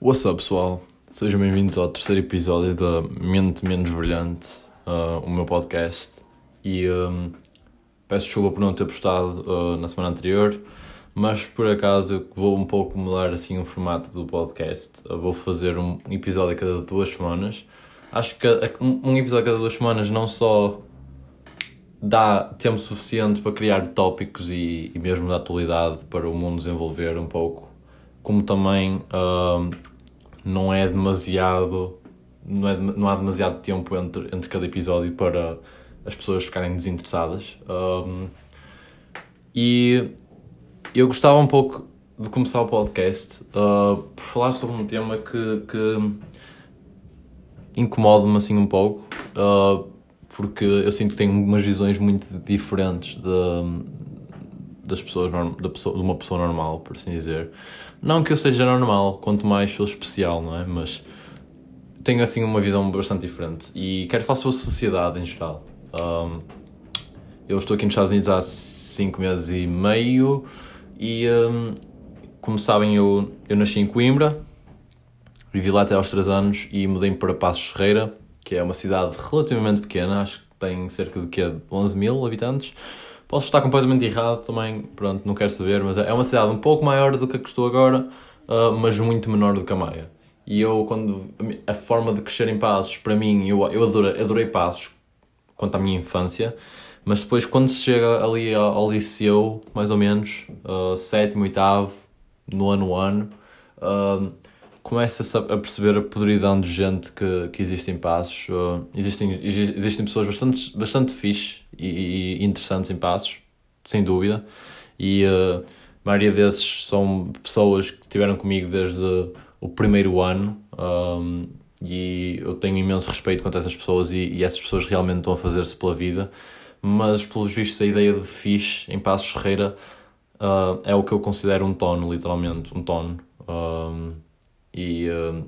What's up, pessoal? Sejam bem-vindos ao terceiro episódio da Mente Menos Brilhante, uh, o meu podcast. E um, peço desculpa por não ter postado uh, na semana anterior, mas por acaso eu vou um pouco mudar assim o formato do podcast. Uh, vou fazer um episódio a cada duas semanas. Acho que um episódio a cada duas semanas não só dá tempo suficiente para criar tópicos e, e mesmo da atualidade para o mundo desenvolver um pouco, como também uh, não é demasiado não, é, não há demasiado tempo entre, entre cada episódio para as pessoas ficarem desinteressadas um, e eu gostava um pouco de começar o podcast uh, por falar sobre um tema que, que incomoda-me assim um pouco uh, porque eu sinto que tenho umas visões muito diferentes de, das pessoas, da pessoa, de uma pessoa normal, por assim dizer. Não que eu seja normal, quanto mais sou especial, não é? Mas tenho assim uma visão bastante diferente e quero falar sobre a sociedade em geral. Um, eu estou aqui nos Estados Unidos há 5 meses e meio e, um, como sabem, eu, eu nasci em Coimbra, vivi lá até aos 3 anos e mudei para Passos Ferreira, que é uma cidade relativamente pequena, acho que tem cerca de que 11 mil habitantes. Posso estar completamente errado também, pronto, não quero saber, mas é uma cidade um pouco maior do que a que estou agora, uh, mas muito menor do que a Maia. E eu, quando a forma de crescer em Passos, para mim, eu, eu adorei, adorei Passos quanto à minha infância, mas depois, quando se chega ali ao, ao liceu, mais ou menos, uh, sétimo, oitavo, nono ano, uh, começa-se a perceber a podridão de gente que, que existe em Passos. Uh, existem, existem pessoas bastante, bastante fixe e, interessantes em Passos, sem dúvida, e uh, a maioria desses são pessoas que estiveram comigo desde o primeiro ano um, e eu tenho imenso respeito quanto a essas pessoas e, e essas pessoas realmente estão a fazer-se pela vida, mas pelos vistos a ideia de fixe em Passos Ferreira uh, é o que eu considero um tono, literalmente, um tono. Um, e uh,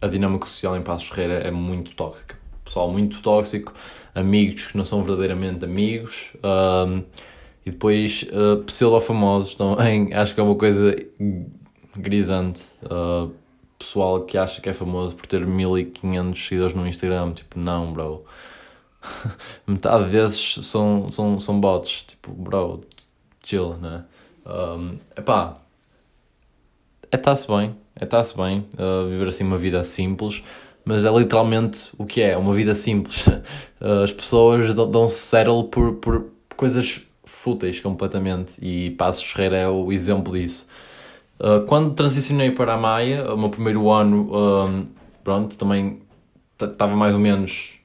a dinâmica social em Passos Ferreira é muito tóxica. Pessoal muito tóxico, amigos que não são verdadeiramente amigos, uh, e depois uh, pseudo-famosos também, acho que é uma coisa grisante. Uh, pessoal que acha que é famoso por ter 1500 seguidores no Instagram, tipo, não, bro. Metade desses são, são, são bots, tipo, bro, chill, né? Um, epá, é está-se bem, é está-se bem uh, viver assim uma vida simples, mas é literalmente o que é, uma vida simples. Uh, as pessoas dão-se settle por, por coisas fúteis completamente e Passos Ferreira é o exemplo disso. Uh, quando transicionei para a Maia, o meu primeiro ano, pronto, também estava mais ou menos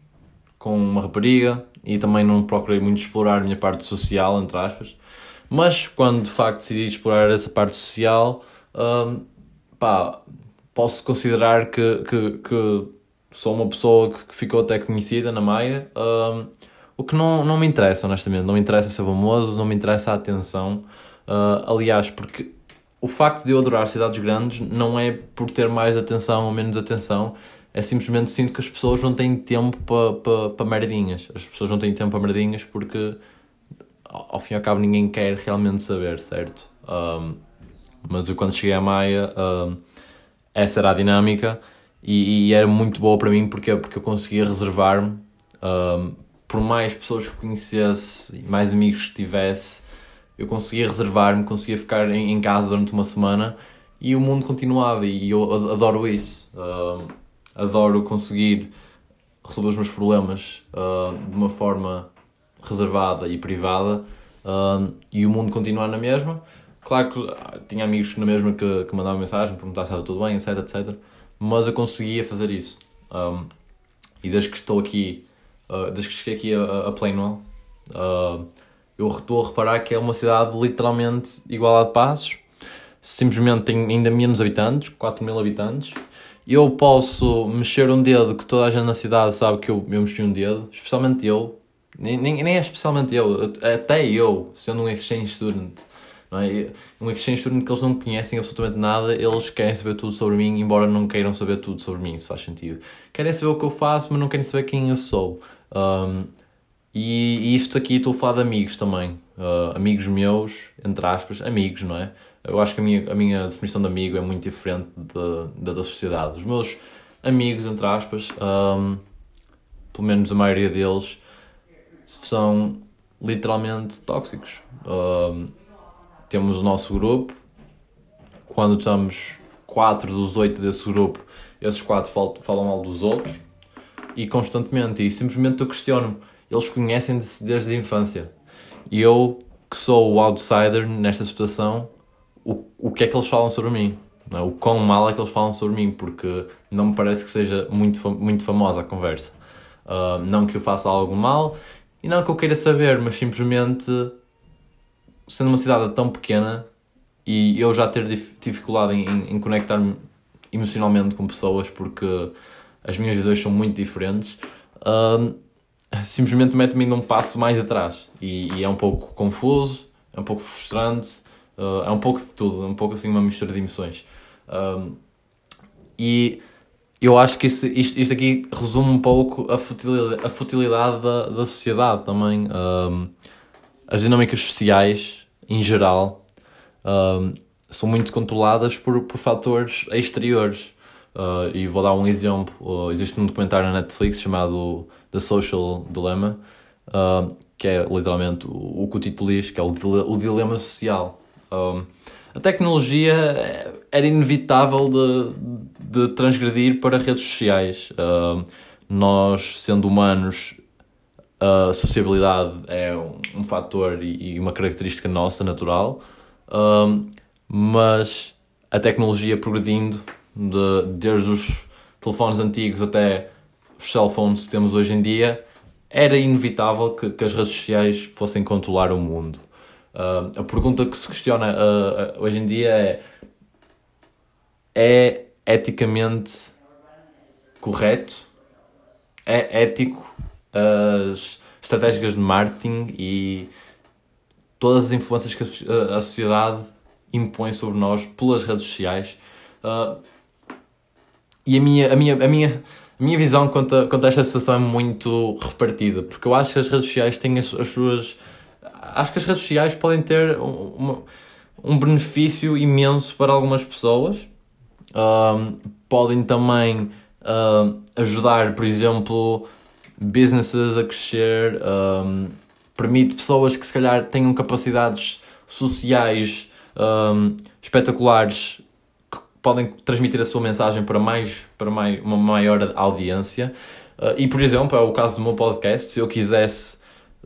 com uma rapariga e também não procurei muito explorar a minha parte social, entre aspas. Mas quando de facto decidi explorar essa parte social, um, pá, posso considerar que, que, que sou uma pessoa que, ficou até conhecida na Maia, um, o que não, não me interessa, honestamente. Não me interessa ser famoso, não me interessa a atenção. Uh, aliás, porque o facto de eu adorar cidades grandes não é por ter mais atenção ou menos atenção, é simplesmente sinto que as pessoas não têm tempo para pa, pa merdinhas. As pessoas não têm tempo para merdinhas porque, ao fim e ao cabo, ninguém quer realmente saber, certo? Um, mas eu quando cheguei à Maia, uh, essa era a dinâmica e, e, era muito boa para mim porque, porque eu conseguia reservar-me, uh, por mais pessoas que conhecesse, mais amigos que tivesse, eu conseguia reservar-me, conseguia ficar em, em, casa durante uma semana e o mundo continuava e eu adoro isso. Uh, adoro conseguir resolver os meus problemas de uma forma reservada e privada e o mundo continuar na mesma Claro que ah, tinha amigos na mesma que, que mandavam mensagem, perguntar se estava tudo bem, etc, etc. Mas eu conseguia fazer isso. Um, e desde que estou aqui, uh, desde que cheguei aqui a, a Plainwell, uh, eu estou a reparar que é uma cidade literalmente igual a de Passos. Simplesmente tem ainda menos habitantes, 4 mil habitantes. Eu posso mexer um dedo que toda a gente na cidade sabe que eu, eu mexi um dedo, especialmente eu. Nem, nem, nem é especialmente eu, até eu, sendo um exchange student não é? Um exchange student que eles não conhecem absolutamente nada, eles querem saber tudo sobre mim, embora não queiram saber tudo sobre mim, se faz sentido. Querem saber o que eu faço, mas não querem saber quem eu sou. Um, e, e, isto aqui estou a falar de amigos também. Uh, amigos meus, entre aspas, amigos, não é? Eu acho que a minha, a minha definição de amigo é muito diferente da, da, sociedade. Os meus amigos, entre aspas, um, pelo menos a maioria deles, são literalmente tóxicos. Um, temos o nosso grupo, quando estamos quatro dos oito desse grupo, esses quatro falam mal dos outros e constantemente, e simplesmente eu questiono-me. Eles conhecem-se desde a infância. E eu, que sou o outsider nesta situação, o, o que é que eles falam sobre mim? É? O quão mal é que eles falam sobre mim, porque não me parece que seja muito, muito famosa a conversa. Uh, não que eu faça algo mal e não que eu queira saber, mas simplesmente sendo uma cidade tão pequena e eu já ter dificuldade em, em conectar-me emocionalmente com pessoas porque as minhas visões são muito diferentes, uh, simplesmente mete-me ainda um passo mais atrás e, e, é um pouco confuso, é um pouco frustrante, uh, é um pouco de tudo, é um pouco assim uma mistura de emoções. Uh, e eu acho que isso, isto, isto aqui resume um pouco a futilidade, a futilidade da, da sociedade também. As dinâmicas sociais, em geral, um, são muito controladas por, por fatores exteriores. Uh, e vou dar um exemplo. Uh, existe um documentário na Netflix chamado The Social Dilemma, uh, que é literalmente o, o que o título diz, que é o, o dilema social. Um, a tecnologia era inevitável de, de transgredir para redes sociais. Nós, sendo humanos, a sociabilidade é um, um fator e, e, uma característica nossa, natural, uh, mas a tecnologia progredindo, de, desde os telefones antigos até os cell phones que temos hoje em dia, era inevitável que, que as redes sociais fossem controlar o mundo. Uh, a pergunta que se questiona uh, hoje em dia é: é eticamente correto? É ético as estratégicas de marketing e todas as influências que a, sociedade impõe sobre nós pelas redes sociais? Uh, e a minha, a minha, a minha, a minha visão quanto a, quanto a esta situação é muito repartida, porque eu acho que as redes sociais têm as, as suas acho que as redes sociais podem ter uma, um benefício imenso para algumas pessoas. Um, podem também uh, ajudar, por exemplo, businesses a crescer, um, permite pessoas que se calhar tenham capacidades sociais um, espetaculares que podem transmitir a sua mensagem para mais para mais, uma maior audiência. Uh, e, por exemplo, é o caso do meu podcast. Se eu quisesse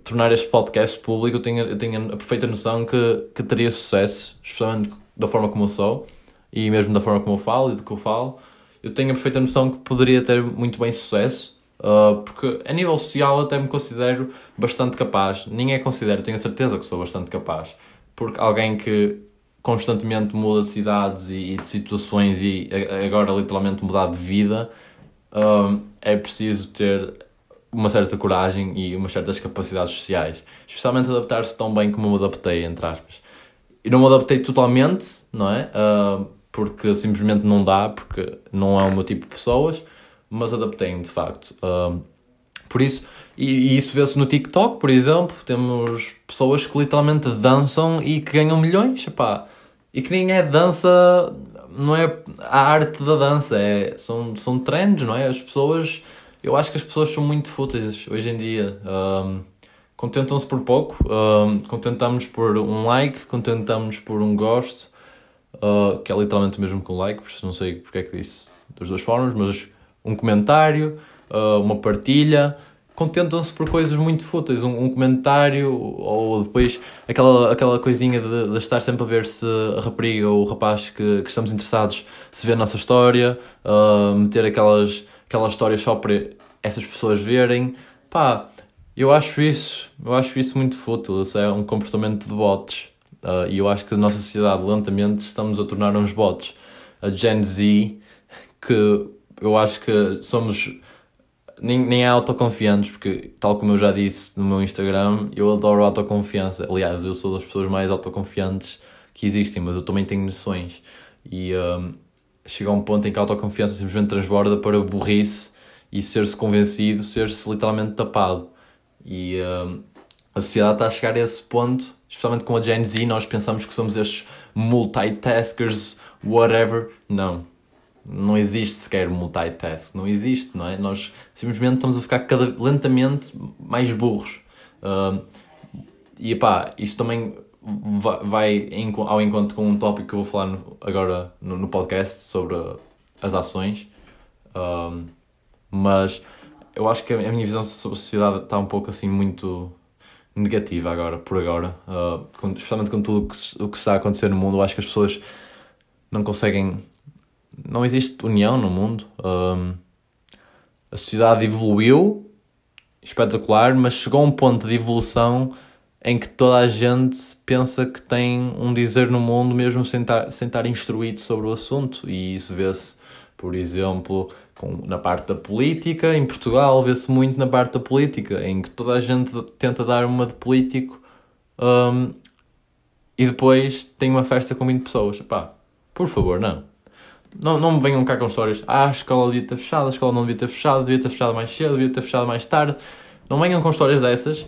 tornar este podcast público, eu tenho, eu tenho a perfeita noção que, que teria sucesso, especialmente da forma como eu sou e mesmo da forma como eu falo e do que eu falo. Eu tenho a perfeita noção que poderia ter muito bem sucesso, uh, porque a nível social até me considero bastante capaz. Ninguém considera, tenho a certeza que sou bastante capaz, porque alguém que constantemente muda de cidades e, e de situações e agora literalmente mudar de vida, uh, é preciso ter uma certa coragem e umas certas capacidades sociais, especialmente adaptar-se tão bem como me adaptei, entre aspas. E não me adaptei totalmente, não é? Uh, porque simplesmente não dá, porque não é o meu tipo de pessoas, mas adaptei-me de facto. Uh, por isso, e, e isso vê-se no TikTok, por exemplo, temos pessoas que literalmente dançam e que ganham milhões, epá, e que nem é dança, não é a arte da dança, é, são, são trends, não é? As pessoas eu acho que as pessoas são muito fúteis hoje em dia. Um, contentam-se por pouco, um, contentamos por um like, contentamos por um gosto, uh, que é literalmente o mesmo que um like, por não sei porque é que disse das duas formas, mas um comentário, uh, uma partilha, contentam-se por coisas muito fúteis, um, comentário ou depois aquela, aquela coisinha de, de, estar sempre a ver se a rapariga ou o rapaz que, que estamos interessados se vê a nossa história, uh, meter aquelas aquela história só para essas pessoas verem. Pá, eu acho isso, eu acho isso muito fútil, isso é um comportamento de bots. Uh, e eu acho que na nossa sociedade lentamente estamos a tornar uns bots. A Gen Z, que eu acho que somos nem, nem autoconfiantes, porque tal como eu já disse no meu Instagram, eu adoro autoconfiança. Aliás, eu sou das pessoas mais autoconfiantes que existem, mas eu também tenho noções. E um, chega a um ponto em que a autoconfiança simplesmente transborda para burrice e ser-se convencido, ser-se literalmente tapado. E uh, a sociedade está a chegar a esse ponto especialmente com a Gen Z, nós pensamos que somos estes multitaskers, whatever. Não. Não existe sequer multitask. Não existe, não é? Nós simplesmente estamos a ficar cada, lentamente mais burros. Uh, e pá, isto também vai ao encontro com um tópico que eu vou falar no, agora no, no, podcast sobre as ações. Um, mas eu acho que a minha visão sobre a sociedade está um pouco assim muito negativa agora, por agora. Uh, especialmente com tudo o que, o que está a acontecer no mundo, eu acho que as pessoas não conseguem. Não existe união no mundo. Um, a sociedade evoluiu, espetacular, mas chegou a um ponto de evolução em que toda a gente pensa que tem um dizer no mundo mesmo sem estar, sem estar instruído sobre o assunto. E isso vê-se, por exemplo, com, na parte da política. Em Portugal vê-se muito na parte da política, em que toda a gente tenta dar uma de político um, e depois tem uma festa com 20 pessoas. Pá, por favor, não. Não, não me venham cá com histórias. Ah, a escola devia ter fechado, a escola não devia ter fechado, devia ter fechado mais cedo, devia ter fechado mais tarde. Não venham com histórias dessas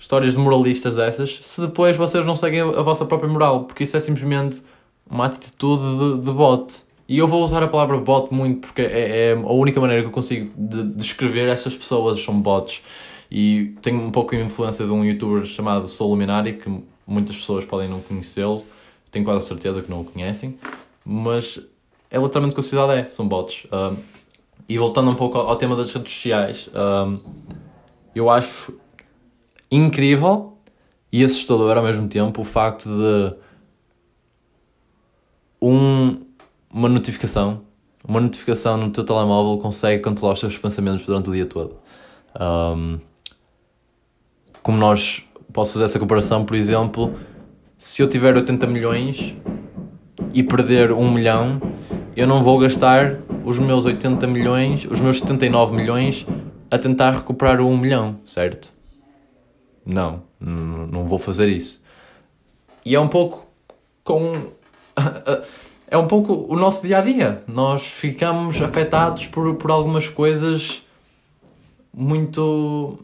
histórias de moralistas dessas, se depois vocês não seguem a vossa própria moral, porque isso é simplesmente uma atitude de, de bot. E eu vou usar a palavra bot muito porque é, é a única maneira que eu consigo de descrever estas pessoas, são bots. E tenho um pouco a influência de um youtuber chamado Soul Luminari, que muitas pessoas podem não conhecê-lo, tenho quase certeza que não o conhecem, mas é literalmente o que a sociedade é, são bots. Um, e voltando um pouco ao, tema das redes sociais, um, eu acho incrível e assustador ao mesmo tempo o facto de um, uma notificação, uma notificação no teu telemóvel consegue controlar os teus pensamentos durante o dia todo. Um, como nós, posso fazer essa comparação, por exemplo, se eu tiver 80 milhões e perder 1 milhão, eu não vou gastar os meus 80 milhões, os meus 79 milhões a tentar recuperar o 1 milhão, certo? Não, não vou fazer isso. E é um pouco com. é um pouco o nosso dia a dia. Nós ficamos afetados por, por algumas coisas muito.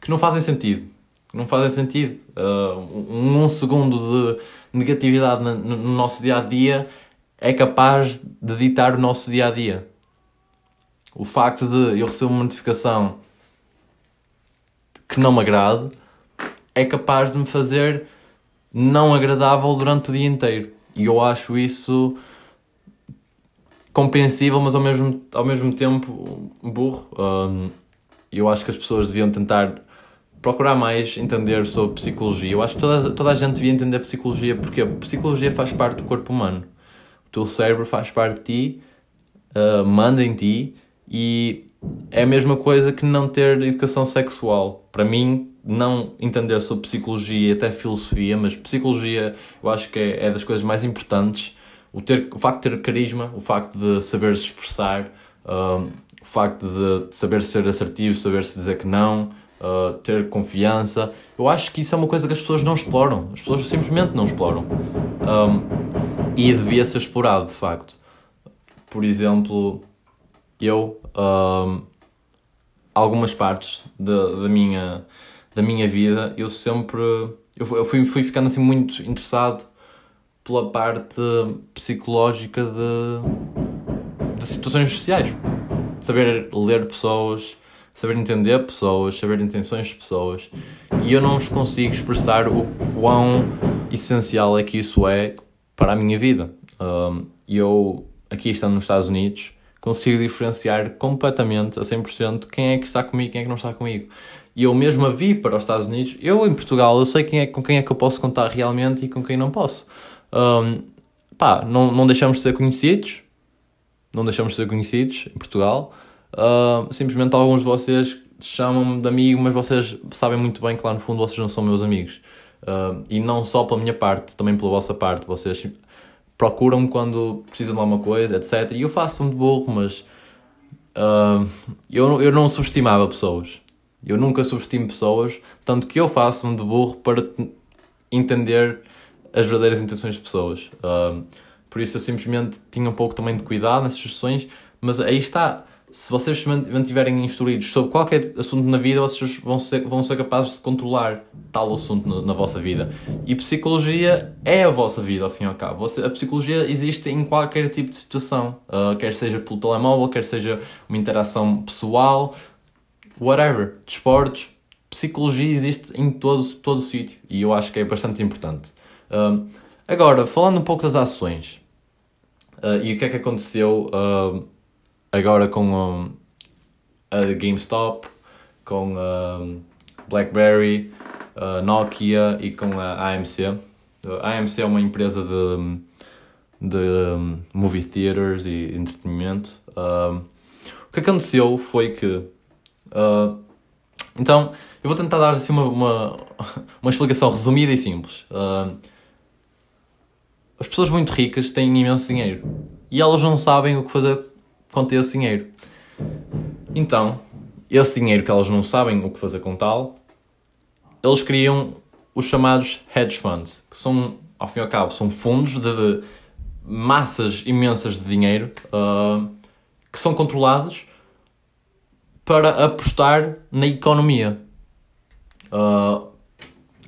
que não fazem sentido. Que não fazem sentido. Uh, um, segundo de negatividade no nosso dia a dia é capaz de ditar o nosso dia a dia. O facto de eu receber uma notificação que não me agrade é capaz de me fazer não agradável durante o dia inteiro. E eu acho isso compreensível, mas ao mesmo, ao mesmo tempo burro. Um, eu acho que as pessoas deviam tentar procurar mais entender sobre psicologia. Eu acho que toda, toda a gente devia entender psicologia, porque a psicologia faz parte do corpo humano. O teu cérebro faz parte de ti, uh, manda em ti, e é a mesma coisa que não ter educação sexual. Para mim, não entender sobre psicologia e até filosofia, mas psicologia eu acho que é, é das coisas mais importantes. O, ter, o facto de ter carisma, o facto de saber se expressar, uh, o facto de, de, saber ser assertivo, saber se dizer que não, uh, ter confiança. Eu acho que isso é uma coisa que as pessoas não exploram. As pessoas simplesmente não exploram. Um, e devia ser explorado, de facto. Por exemplo, eu, um, algumas partes da, da, minha, da minha vida, eu sempre. Eu fui, fui ficando assim muito interessado pela parte psicológica de, de situações sociais. Saber ler pessoas, saber entender pessoas, saber intenções de pessoas. E eu não os consigo expressar o quão essencial é que isso é para a minha vida. Um, eu, aqui estando nos Estados Unidos, consigo diferenciar completamente, a 100%, quem é que está comigo quem é que não está comigo. E eu mesmo a vi para os Estados Unidos, eu em Portugal, eu sei quem é, com quem é que eu posso contar realmente e com quem não posso. Um, pá, não, não deixamos de ser conhecidos, não deixamos de ser conhecidos em Portugal. Uh, simplesmente alguns de vocês chamam-me de amigo, mas vocês sabem muito bem que lá no fundo vocês não são meus amigos. Uh, e não só pela minha parte, também pela vossa parte. Vocês procuram-me quando precisam de alguma coisa, etc. E eu faço-me de burro, mas uh, eu, eu não subestimava pessoas. Eu nunca subestimo pessoas, tanto que eu faço-me de burro para entender as verdadeiras intenções de pessoas. Uh, por isso eu simplesmente tinha um pouco também de cuidado nessas sessões, mas aí está. Se vocês se mantiverem instruídos sobre qualquer assunto na vida, vocês vão ser, vão ser capazes de controlar tal assunto na, na vossa vida. E psicologia é a vossa vida, ao fim e ao cabo. Você, a psicologia existe em qualquer tipo de situação, uh, quer seja pelo telemóvel, quer seja uma interação pessoal, whatever, desportos. Psicologia existe em todo, todo o sítio e eu acho que é bastante importante. Uh, agora, falando um pouco das ações uh, e o que é que aconteceu agora com um, a GameStop, com um, BlackBerry, uh, Nokia e com a AMC. A AMC é uma empresa de, de um, movie theaters e entretenimento. O que aconteceu foi que. Uh, então, eu vou tentar dar assim uma, uma, uma explicação resumida e simples. Uh, as pessoas muito ricas têm imenso dinheiro e elas não sabem o que fazer com ter esse dinheiro. Então, esse dinheiro que elas não sabem o que fazer com tal, eles criam os chamados hedge funds, que são, ao fim e ao cabo, são fundos de, de massas imensas de dinheiro uh, que são controlados para apostar na economia. Uh,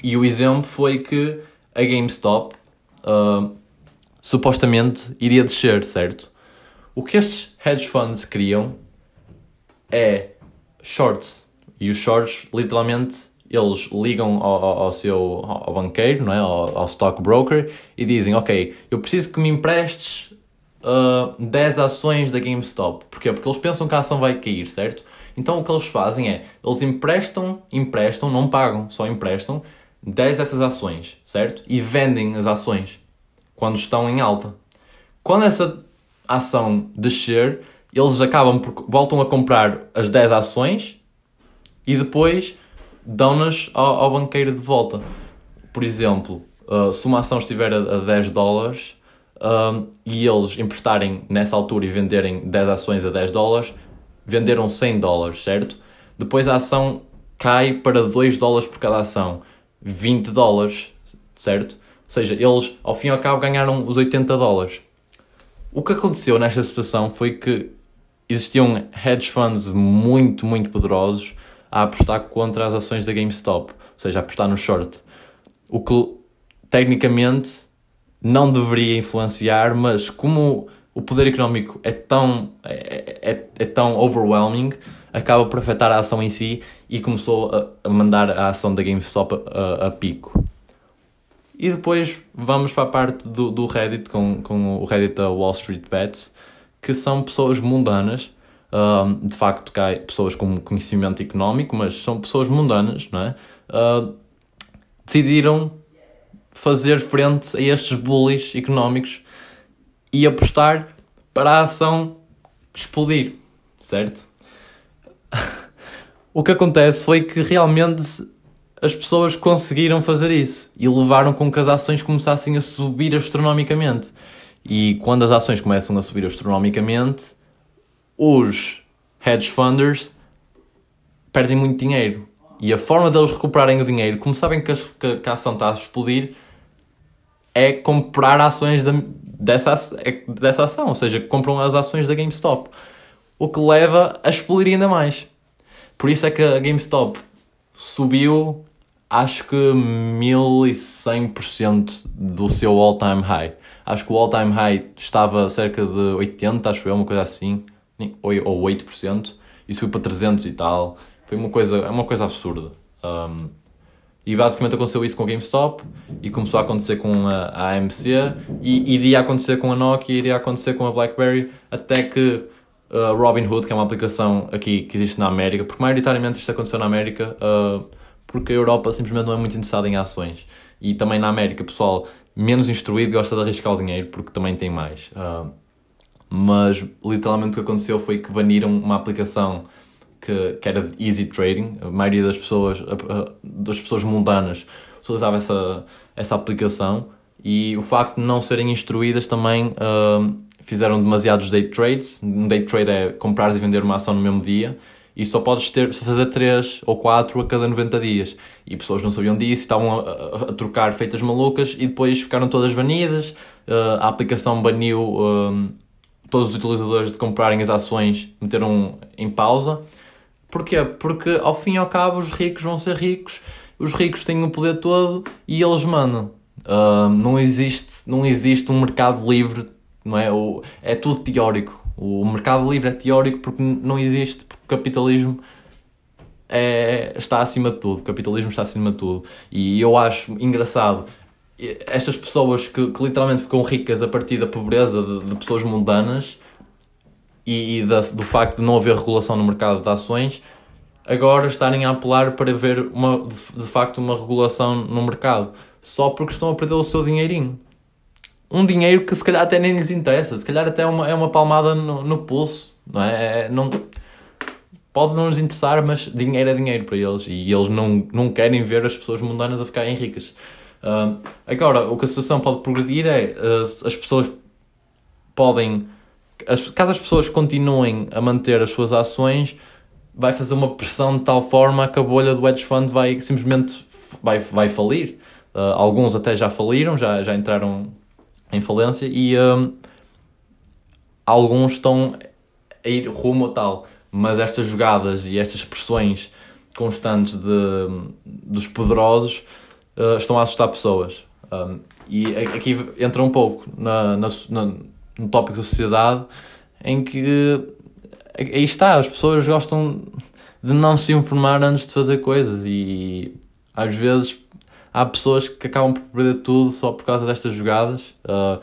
e o exemplo foi que a GameStop uh, supostamente iria descer, certo? O que estes hedge funds criam é shorts. E os shorts, literalmente, eles ligam ao, ao seu ao banqueiro, não é? ao, ao stockbroker, e dizem: Ok, eu preciso que me emprestes uh, 10 ações da GameStop. Porquê? Porque eles pensam que a ação vai cair, certo? Então o que eles fazem é: eles emprestam, emprestam, não pagam, só emprestam 10 dessas ações, certo? E vendem as ações quando estão em alta. Quando essa ação descer, eles acabam por voltam a comprar as 10 ações e depois dão-nas ao, ao, banqueiro de volta. Por exemplo, uh, se uma ação estiver a, a 10 dólares uh, e eles emprestarem nessa altura e venderem 10 ações a 10 dólares, venderam 100 dólares, certo? Depois a ação cai para 2 dólares por cada ação, 20 dólares, certo? Ou seja, eles ao fim e ao cabo ganharam os 80 dólares. O que aconteceu nesta situação foi que existiam hedge funds muito, muito poderosos a apostar contra as ações da GameStop, ou seja, a apostar no short. O que tecnicamente não deveria influenciar, mas como o poder económico é tão, é, é, é tão overwhelming, acaba por afetar a ação em si e começou a, mandar a ação da GameStop a, a, a pico. E depois vamos para a parte do, do Reddit, com, com o Reddit da Wall Street Bets, que são pessoas mundanas, de facto cai pessoas com conhecimento económico, mas são pessoas mundanas, não é? Uh, decidiram fazer frente a estes bullies económicos e apostar para a ação explodir, certo? o que acontece foi que realmente as pessoas conseguiram fazer isso e levaram com que as ações começassem a subir astronomicamente. E quando as ações começam a subir astronomicamente, os hedge funders perdem muito dinheiro. E a forma deles recuperarem o dinheiro, como sabem que a, que a ação está a explodir, é comprar ações de, dessa, é, dessa ação. Ou seja, compram as ações da GameStop. O que leva a explodir ainda mais. Por isso é que a GameStop subiu acho que 1100% do seu all-time high. Acho que o all-time high estava cerca de 80, acho eu, uma coisa assim, ou 8%, e subiu para 300 e tal. Foi uma coisa, é uma coisa absurda. Um, e basicamente aconteceu isso com a GameStop e começou a acontecer com a, a AMC e iria acontecer com a Nokia, iria acontecer com a BlackBerry, até que uh, Robinhood, que é uma aplicação aqui que existe na América, porque maioritariamente isto aconteceu na América, uh, porque a Europa simplesmente não é muito interessada em ações. E também na América, pessoal menos instruído gosta de arriscar o dinheiro porque também tem mais. Uh, mas literalmente o que aconteceu foi que baniram uma aplicação que, que era de easy trading. A maioria das pessoas, das pessoas mundanas utilizava essa, essa aplicação e o facto de não serem instruídas também uh, fizeram demasiados day trades. Um day trade é comprar e vender uma ação no mesmo dia e só podes ter, fazer 3 ou 4 a cada 90 dias. E pessoas não sabiam disso, estavam a, a, a trocar feitas malucas e depois ficaram todas banidas. Uh, a aplicação baniu um, todos os utilizadores de comprarem as ações meteram em pausa. Porquê? Porque ao fim e ao cabo os ricos vão ser ricos, os ricos têm o poder todo e eles mandam. Uh, não, existe, não existe um mercado livre, não é? O, é tudo teórico. O mercado livre é teórico porque não existe, porque capitalismo é, está acima de tudo. O capitalismo está acima de tudo. E eu acho engraçado estas pessoas que, que literalmente ficam ricas a partir da pobreza de, de pessoas mundanas e, e da, do facto de não haver regulação no mercado de ações, agora estarem a apelar para ver uma, de, de facto uma regulação no mercado, só porque estão a perder o seu dinheirinho. Um dinheiro que se calhar até nem lhes interessa, se calhar até é uma, é uma palmada no, no pulso, não é? é não, pode não lhes interessar, mas dinheiro é dinheiro para eles e eles não, não querem ver as pessoas mundanas a ficarem ricas. Uh, agora, o que a situação pode progredir é uh, as pessoas podem, as, caso as pessoas continuem a manter as suas ações, vai fazer uma pressão de tal forma que a bolha do hedge fund vai simplesmente vai, vai falir. Uh, alguns até já faliram, já, já entraram em falência e alguns estão a ir rumo ao tal. Mas estas jogadas e estas pressões constantes de, dos poderosos uh, estão a assustar pessoas. Um, e aqui entra um pouco na, na, na, no tópico da sociedade em que aí está, as pessoas gostam de não se informar antes de fazer coisas e às vezes há pessoas que acabam por perder tudo só por causa destas jogadas, uh,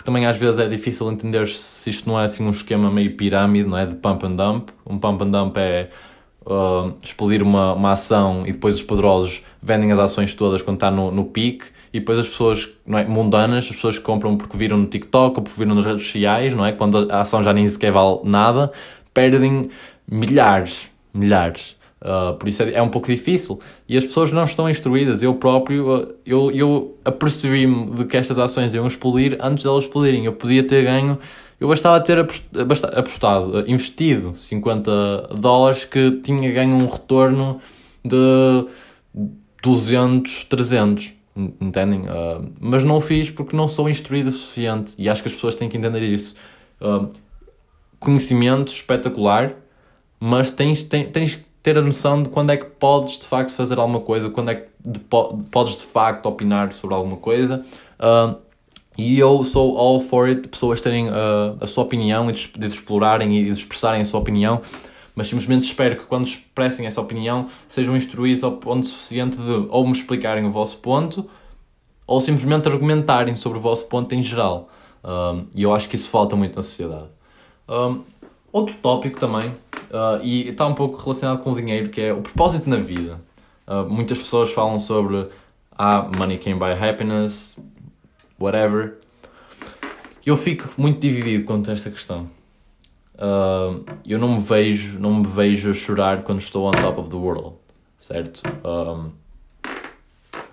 porque também às vezes é difícil entender se isto não é assim um esquema meio pirâmide, não é? De pump and dump. Um pump and dump é uh, explodir uma, uma ação e depois os poderosos vendem as ações todas quando está no, no pique e depois as pessoas não é, mundanas, as pessoas que compram porque viram no TikTok ou porque viram nas redes sociais, não é? Quando a ação já nem sequer vale nada, perdem milhares, milhares. Uh, por isso é, é, um pouco difícil. E as pessoas não estão instruídas. Eu próprio, eu, eu apercebi-me de que estas ações iam explodir antes delas explodirem. Eu podia ter ganho eu bastava ter apostado, investido 50 dólares que tinha ganho um retorno de 200, 300. Entendem? Uh, mas não o fiz porque não sou instruído o suficiente e acho que as pessoas têm que entender isso. Uh, conhecimento espetacular, mas tens, tens, tens ter a noção de quando é que podes de facto fazer alguma coisa, quando é que de, podes de facto opinar sobre alguma coisa. Uh, e eu sou all for it, pessoas terem uh, a sua opinião e de, de explorarem e de expressarem a sua opinião, mas simplesmente espero que quando expressem essa opinião sejam instruídos ao ponto suficiente de ou me explicarem o vosso ponto ou simplesmente argumentarem sobre o vosso ponto em geral. E eu acho que isso falta muito na sociedade. Outro tópico também, uh, e está um pouco relacionado com o dinheiro, que é o propósito na vida. Uh, muitas pessoas falam sobre ah, money can buy happiness, whatever. Eu fico muito dividido quanto a esta questão. Uh, eu não me vejo, não me vejo a chorar quando estou on top of the world, certo? Um,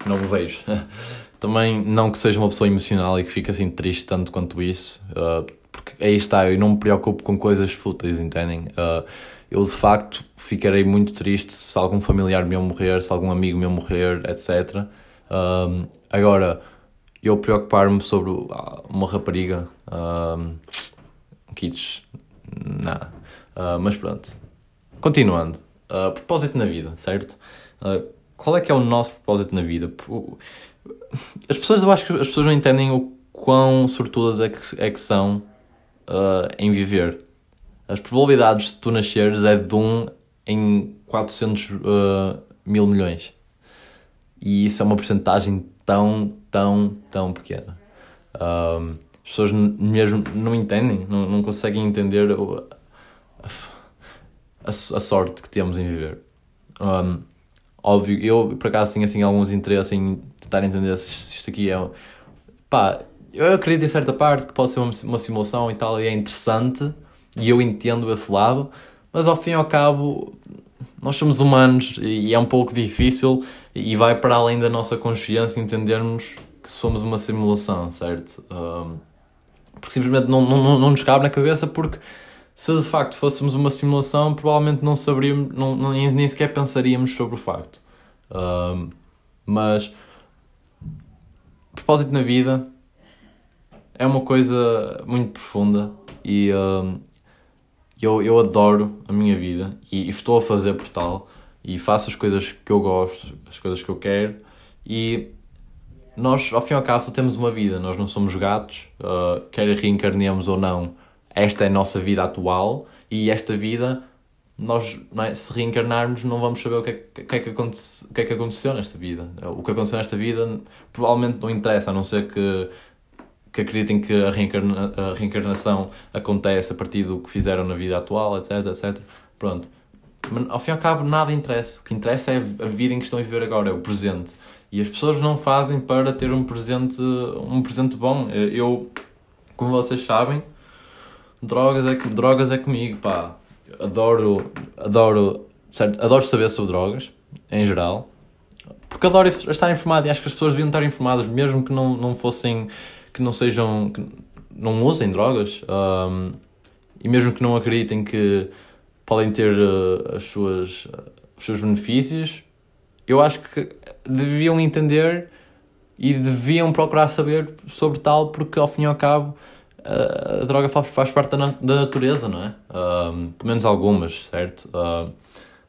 não me vejo. Também não que seja uma pessoa emocional e que fique assim triste tanto quanto isso, uh, porque aí está, eu não me preocupo com coisas fúteis, entendem? Uh, eu de facto ficarei muito triste se algum familiar meu morrer, se algum amigo meu morrer, etc. agora, eu preocupar-me sobre uma rapariga, um, kits, nada. Uh, mas pronto. Continuando. Propósito na vida, certo? Qual é que é o nosso propósito na vida? As pessoas, eu acho que as pessoas não entendem o quão sortudas é que, é que são uh, em viver. As probabilidades de tu nasceres é de 1 em 400 uh, mil milhões. E isso é uma porcentagem tão, tão, tão pequena. As pessoas mesmo não entendem, não, não conseguem entender a, a, a, sorte que temos em viver. Um, óbvio, eu por acaso tenho assim alguns interesses em tentar entender se isto aqui é. Pá, eu acredito em certa parte que pode ser uma, simulação e tal, e é interessante, e eu entendo esse lado, mas ao fim e ao cabo nós somos humanos e é um pouco difícil e vai para além da nossa consciência entendermos que somos uma simulação, certo? Um, porque simplesmente não, não, não nos cabe na cabeça porque se de facto fôssemos uma simulação provavelmente não saberíamos, não, não, nem sequer pensaríamos sobre o facto. Um, mas propósito na vida é uma coisa muito profunda e um, eu, eu adoro a minha vida e estou a fazer por tal e faço as coisas que eu gosto, as coisas que eu quero e nós, ao fim e ao cabo, só temos uma vida, nós não somos gatos, uh, quer reencarnemos ou não, esta é a nossa vida atual e esta vida, nós, é? se reencarnarmos, não vamos saber o que, é, que, é que, o que é que aconteceu nesta vida. O que aconteceu nesta vida provavelmente não interessa, a não ser que, que acreditem que a, reencarna, a reencarnação acontece a partir do que fizeram na vida atual, etc, etc. Pronto. Mas, ao fim e ao cabo, nada interessa. O que interessa é a vida em que estão a viver agora, é o presente. E as pessoas não fazem para ter um presente, um presente bom. Eu, como vocês sabem, drogas é, drogas é comigo, pá. Adoro, adoro, certo? Adoro saber sobre drogas, em geral. Porque adoro estar informado e acho que as pessoas deviam estar informadas, mesmo que não, não fossem, que não sejam, que não usem drogas. Um, e mesmo que não acreditem que podem ter uh, as suas, uh, os seus benefícios, eu acho que deviam entender e deviam procurar saber sobre tal, porque ao fim e ao cabo a droga faz, faz parte da, da natureza, não é? Uh, pelo menos algumas, certo? Uh,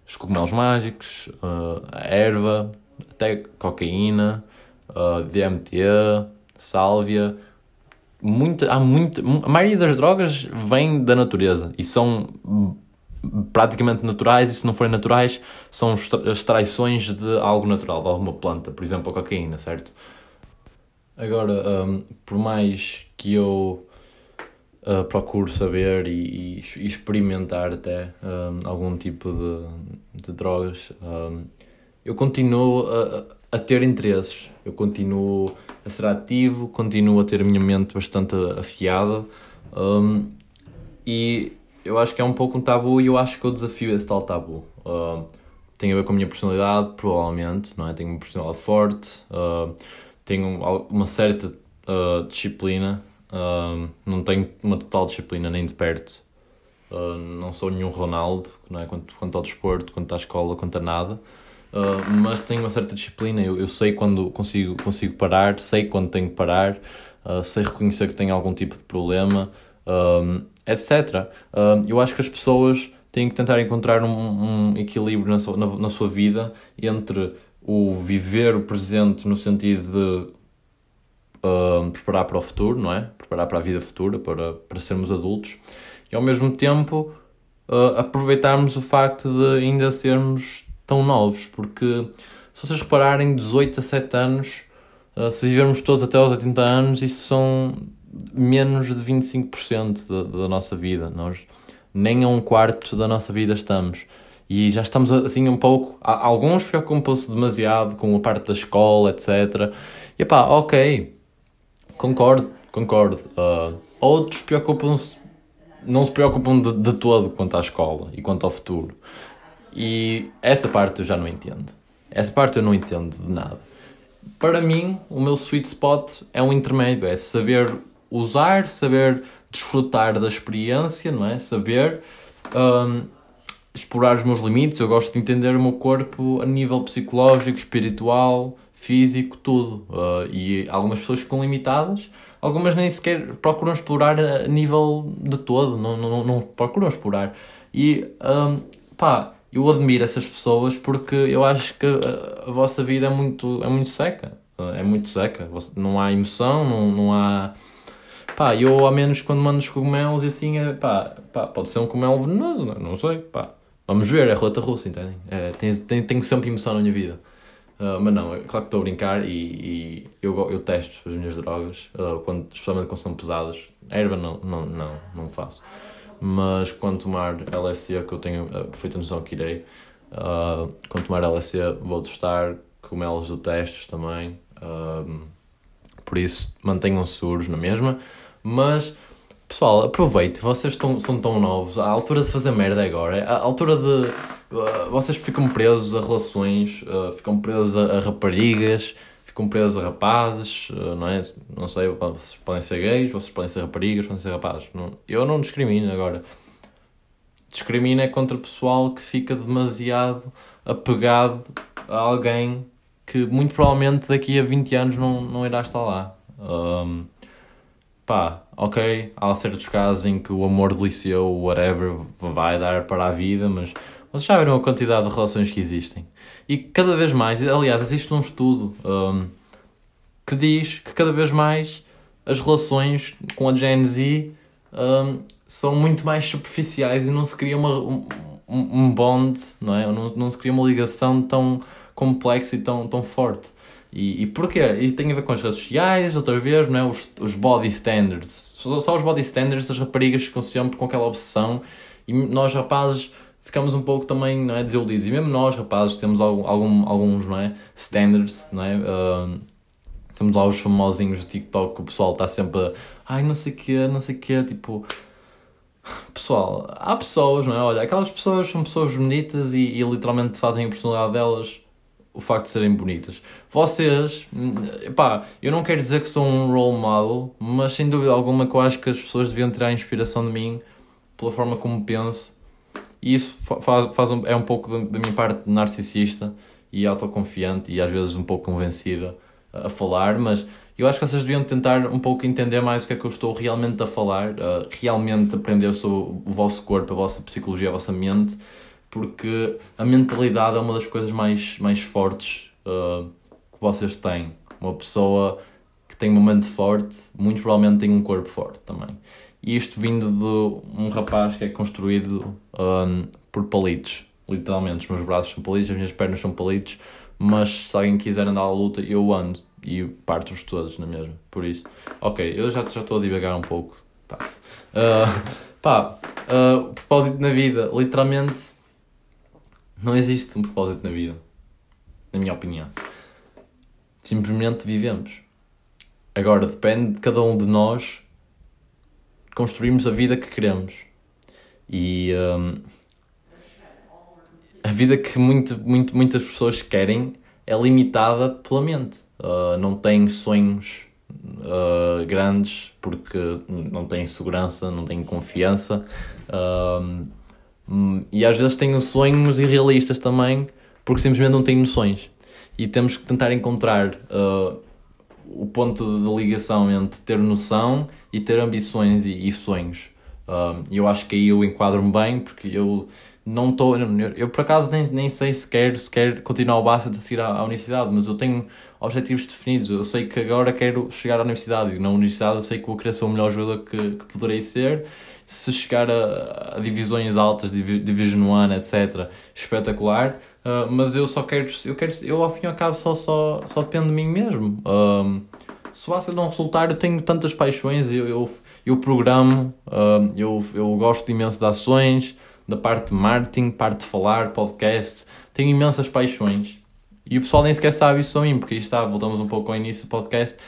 os cogumelos mágicos, uh, a erva, até cocaína, uh, DMT, sálvia. Muita, há muita, a maioria das drogas vem da natureza e são praticamente naturais e se não forem naturais são extraições de algo natural, de alguma planta, por exemplo a cocaína, certo? Agora, um, por mais que eu uh, procuro saber e, e, experimentar até um, algum tipo de, de drogas, um, eu continuo a, a ter interesses, eu continuo a ser ativo, continuo a ter a minha mente bastante afiada um, e eu acho que é um pouco um tabu e eu acho que eu desafio esse tal tabu. Uh, tem a ver com a minha personalidade, provavelmente, não é? Tenho uma personalidade forte, uh, tenho uma certa uh, disciplina, não tenho uma total disciplina nem de perto. não sou nenhum Ronaldo, não é? Quanto, quanto ao desporto, quanto à escola, quanto a nada. Mas tenho uma certa disciplina, eu, eu sei quando consigo, consigo parar, sei quando tenho que parar, sei reconhecer que tenho algum tipo de problema, etc. Uh, eu acho que as pessoas têm que tentar encontrar um, um equilíbrio na sua, na, na, sua vida entre o viver o presente no sentido de uh, preparar para o futuro, não é? Preparar para a vida futura, para, para sermos adultos, e ao mesmo tempo uh, aproveitarmos o facto de ainda sermos tão novos, porque se vocês repararem, 18 a 7 anos, uh, se vivermos todos até aos 80 anos, isso são menos de 25% da, da nossa vida. Nós nem a um quarto da nossa vida estamos. E já estamos assim um pouco. Alguns preocupam-se demasiado com a parte da escola, etc. E pá, ok, concordo, concordo. Uh, outros preocupam-se, não se preocupam de, de todo quanto à escola e quanto ao futuro. E essa parte eu já não entendo. Essa parte eu não entendo de nada. Para mim, o meu sweet spot é um intermédio, é saber usar, saber desfrutar da experiência, não é? Saber um, explorar os meus limites. Eu gosto de entender o meu corpo a nível psicológico, espiritual, físico, tudo. Uh, e algumas pessoas ficam limitadas, algumas nem sequer procuram explorar a nível de todo, não, não, não procuram explorar. E um, pá, eu admiro essas pessoas porque eu acho que a, a vossa vida é muito, é muito seca. É muito seca. Não há emoção, não, não há Pá, eu ao menos quando mando os cogumelos e assim, é, pá, pá, pode ser um cogumelo venenoso, não, é? não sei, pá. Vamos ver, é roleta russa, entendem? É, tenho, tenho, tenho sempre emoção na minha vida. Uh, mas não, é claro que estou a brincar e, e, eu, eu testo as minhas drogas, uh, quando, especialmente quando são pesadas. Erva não, não, não, não faço. Mas quando tomar LSD, que eu tenho a perfeita noção que irei, uh, quando tomar LSD vou testar cogumelos do testes também. por isso, mantenham-se seguros na mesma. Mas, pessoal, aproveite, vocês estão, são tão novos, a altura de fazer merda é agora, a altura de. Uh, vocês ficam presos a relações, uh, ficam presos a, a, raparigas, ficam presos a rapazes, uh, não é? Não sei, vocês podem ser gays, vocês podem ser raparigas, podem ser rapazes. Não, eu não discrimino agora. Discrimina é contra o pessoal que fica demasiado apegado a alguém que muito provavelmente daqui a 20 anos não, não irá estar lá. Um, pá, ok, há certos casos em que o amor do liceu, whatever, vai dar para a vida, mas vocês já viram a quantidade de relações que existem. E cada vez mais, aliás, existe um estudo um, que diz que cada vez mais as relações com a Gen Z um, são muito mais superficiais e não se cria uma, um, um bond, não é? Não, não se cria uma ligação tão complexa e tão, tão forte. E, e porquê? Isso tem a ver com as redes sociais, outra vez, não é? Os, os body standards. Só, só os body standards das raparigas ficam sempre com aquela obsessão e nós rapazes ficamos um pouco também não é, desiludidos. E mesmo nós rapazes temos algum, alguns não é, standards, não é? Uh, temos lá os famosinhos do TikTok que o pessoal está sempre a, ai não sei o quê, não sei o quê, tipo... Pessoal, há pessoas, não é? Olha, aquelas pessoas são pessoas bonitas e, e literalmente fazem a personalidade delas o facto de serem bonitas. Vocês, pá, eu não quero dizer que sou um role model, mas sem dúvida alguma que eu acho que as pessoas deviam tirar inspiração de mim pela forma como penso. E isso faz, faz um, é um pouco da, minha parte narcisista e autoconfiante e às vezes um pouco convencida a falar, mas eu acho que vocês deviam tentar um pouco entender mais o que é que eu estou realmente a falar, uh, realmente aprender sobre o vosso corpo, a vossa psicologia, a vossa mente porque a mentalidade é uma das coisas mais, mais fortes uh, que vocês têm. Uma pessoa que tem uma mente forte, muito provavelmente tem um corpo forte também. E isto vindo de um rapaz que é construído um, por palitos, literalmente. Os meus braços são palitos, as minhas pernas são palitos, mas se alguém quiser andar à luta, eu ando e parto-os todos na mesma. Por isso, ok, eu já, estou a divagar um pouco, passa. Uh, pá, uh, propósito na vida, literalmente não existe um propósito na vida, na minha opinião. Simplesmente vivemos. Agora depende de cada um de nós construirmos a vida que queremos. E um, a vida que muito, muito, muitas pessoas querem é limitada pela mente. Uh, não têm sonhos uh, grandes porque não têm segurança, não têm confiança. Uh, e às vezes tenho sonhos irrealistas também, porque simplesmente não tenho noções. E temos que tentar encontrar o ponto de ligação entre ter noção e ter ambições e, e sonhos. Uh, eu acho que aí eu enquadro-me bem, porque eu não estou. Eu, eu, por acaso nem, nem sei se quero, se quero continuar o basta de seguir à, à, universidade, mas eu tenho objetivos definidos. Eu sei que agora quero chegar à universidade e na universidade eu sei que vou querer ser o melhor jogador que, que poderei ser se chegar a, a divisões altas, Division 1, etc., espetacular. Uh, mas eu só quero, eu quero, eu ao fim e ao cabo só, só, só dependo de mim mesmo. Um, se o não resultar, eu tenho tantas paixões, eu, eu, eu programo, uh, eu, eu gosto imenso de ações, da parte de marketing, parte de falar, podcast, tenho imensas paixões. E o pessoal nem sequer sabe isso a mim, porque aí está, voltamos um pouco ao início do podcast,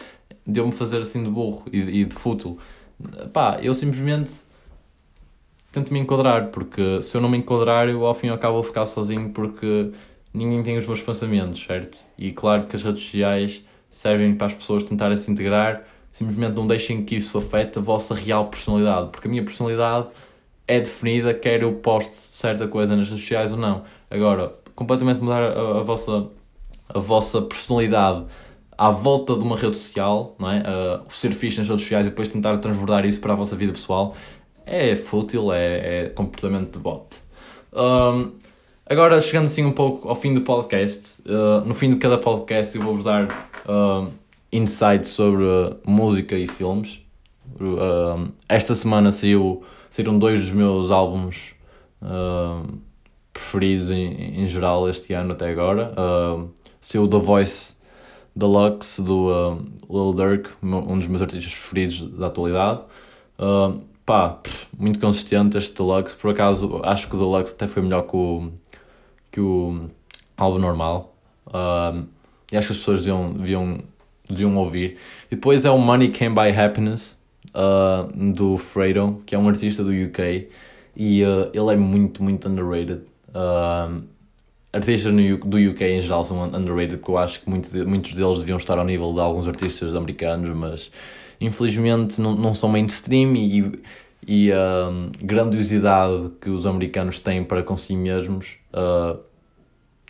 deu-me fazer assim de burro e, e de fútil. Pá, eu simplesmente tento me enquadrar, porque se eu não me enquadrar, eu ao fim e ao cabo vou ficar sozinho porque ninguém tem os meus pensamentos, certo? E claro que as redes sociais servem para as pessoas tentarem se integrar, simplesmente não deixem que isso afete a vossa real personalidade, porque a minha personalidade é definida, quer eu poste certa coisa nas redes sociais ou não. Agora, completamente mudar a, a vossa, a vossa personalidade à volta de uma rede social, não é? Uh, ser fixe nas redes sociais e depois tentar transbordar isso para a vossa vida pessoal, é fútil, é, é comportamento de bot. Um, agora, chegando assim um pouco ao fim do podcast, uh, no fim de cada podcast eu vou-vos dar uh, insights sobre uh, música e filmes. esta semana saiu, saíram dois dos meus álbuns preferidos em, em, geral este ano até agora. Uh, saiu The Voice Deluxe do uh, Lil Durk, um dos meus artistas preferidos da atualidade. Uh, pá, muito consistente este Deluxe. Por acaso, acho que o Deluxe até foi melhor que o, que o álbum normal. E acho que as pessoas deviam, deviam, deviam ouvir. E depois é o Money Can Buy Happiness, uh, do Fredo, que é um artista do UK. E uh, ele é muito, muito underrated. Artistas no, do UK em geral são underrated, porque eu acho que muito, muitos deles deviam estar ao nível de alguns artistas americanos, mas infelizmente não, não são mainstream e, e a um, grandiosidade que os americanos têm para consigo mesmos uh,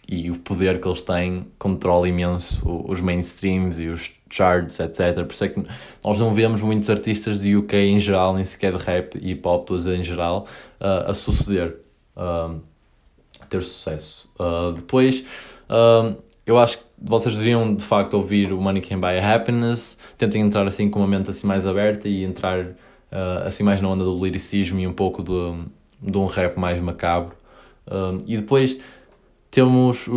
e o poder que eles têm controla imenso os mainstreams e os charts, etc. Por isso é que nós não vemos muitos artistas de UK em geral, nem sequer de rap e pop, todos em geral, uh, a suceder, uh, ter sucesso. Uh, depois, eu acho que vocês deveriam de facto ouvir o Money Can Buy Happiness, tentem entrar assim com uma mente assim mais aberta e entrar assim mais na onda do liricismo e um pouco de, de um rap mais macabro. e depois temos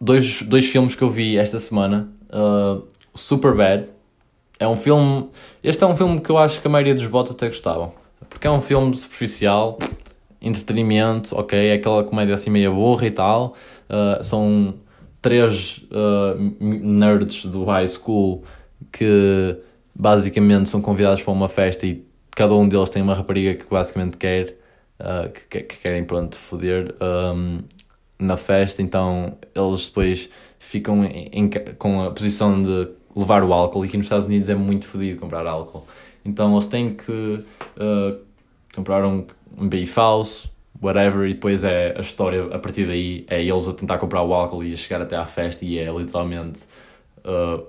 dois, dois filmes que eu vi esta semana. Uh, Super Bad. É um filme. Este é um filme que eu acho que a maioria dos bots até gostavam. Porque é um filme superficial, entretenimento, ok? É aquela comédia assim meio burra e tal. Uh, são três uh, nerds do high school que basicamente são convidados para uma festa e cada um deles tem uma rapariga que basicamente quer. Uh, que, que, querem, pronto, foder. Um, na festa, então eles depois ficam em, em, com a posição de levar o álcool. E aqui nos Estados Unidos é muito fodido comprar álcool. Então eles têm que uh, comprar um, um BI falso, whatever, e depois é a história a partir daí. É eles a tentar comprar o álcool e a chegar até à festa, e é literalmente. Uh,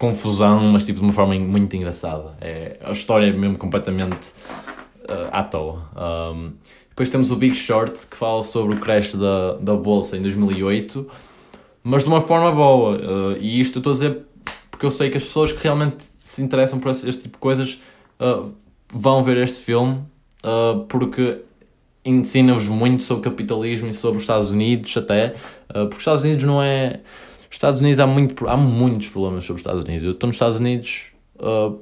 confusão, mas tipo de uma forma muito engraçada. É, a história é mesmo completamente uh, à toa. Um, depois temos o Big Short, que fala sobre o crash da, da bolsa em 2008, mas de uma forma boa. Uh, e isto eu estou a dizer porque eu sei que as pessoas que realmente se interessam por este, tipo de coisas uh, vão ver este filme, uh, porque ensina-vos muito sobre capitalismo e sobre os Estados Unidos, até. porque os Estados Unidos não é. Os Estados Unidos há, muito, há muitos problemas sobre os Estados Unidos. Eu estou nos Estados Unidos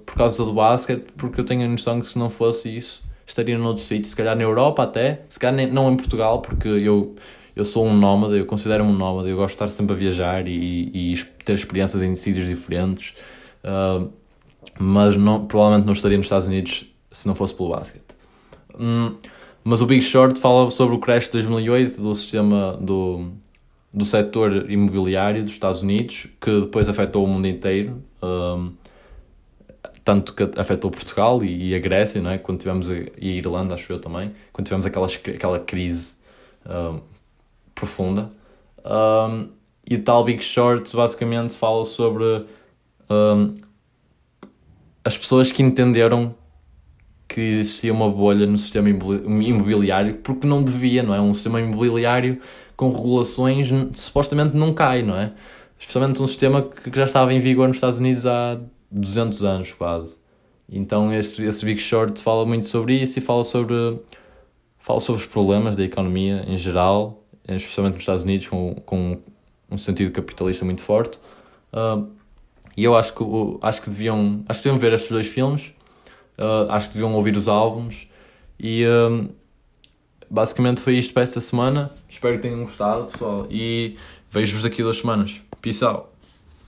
por causa do basquete, porque eu tenho a noção que se não fosse isso estaria noutro sítio, se calhar na Europa até, se calhar nem, não em Portugal, porque eu, eu sou um nómada, eu considero-me um nómada, eu gosto de estar sempre a viajar e, e ter experiências em sítios diferentes, uh, mas não, provavelmente não estaria nos Estados Unidos se não fosse pelo basquete. Hum, mas o Big Short fala sobre o crash de 2008 do sistema do, do setor imobiliário dos Estados Unidos, que depois afetou o mundo inteiro. Um, tanto que afetou Portugal e, e, a Grécia, não é? Quando tivemos a, e a Irlanda, acho eu também, quando tivemos aquela, aquela crise um, profunda. Um, e o tal Big Short basicamente fala sobre as pessoas que entenderam que existia uma bolha no sistema imobiliário porque não devia, não é? Um sistema imobiliário com regulações supostamente não cai, não é? Especialmente um sistema que já estava em vigor nos Estados Unidos há 200 anos quase. Então esse, esse Big Short fala muito sobre isso e fala sobre, fala sobre os problemas da economia em geral, especialmente nos Estados Unidos, com, com um sentido capitalista muito forte. Uh, e eu acho que, acho, que deviam, acho que deviam ver estes dois filmes, uh, acho que deviam ouvir os álbuns e uh, basicamente foi isto para esta semana. Espero que tenham gostado, pessoal, e vejo-vos aqui duas semanas. Peace out!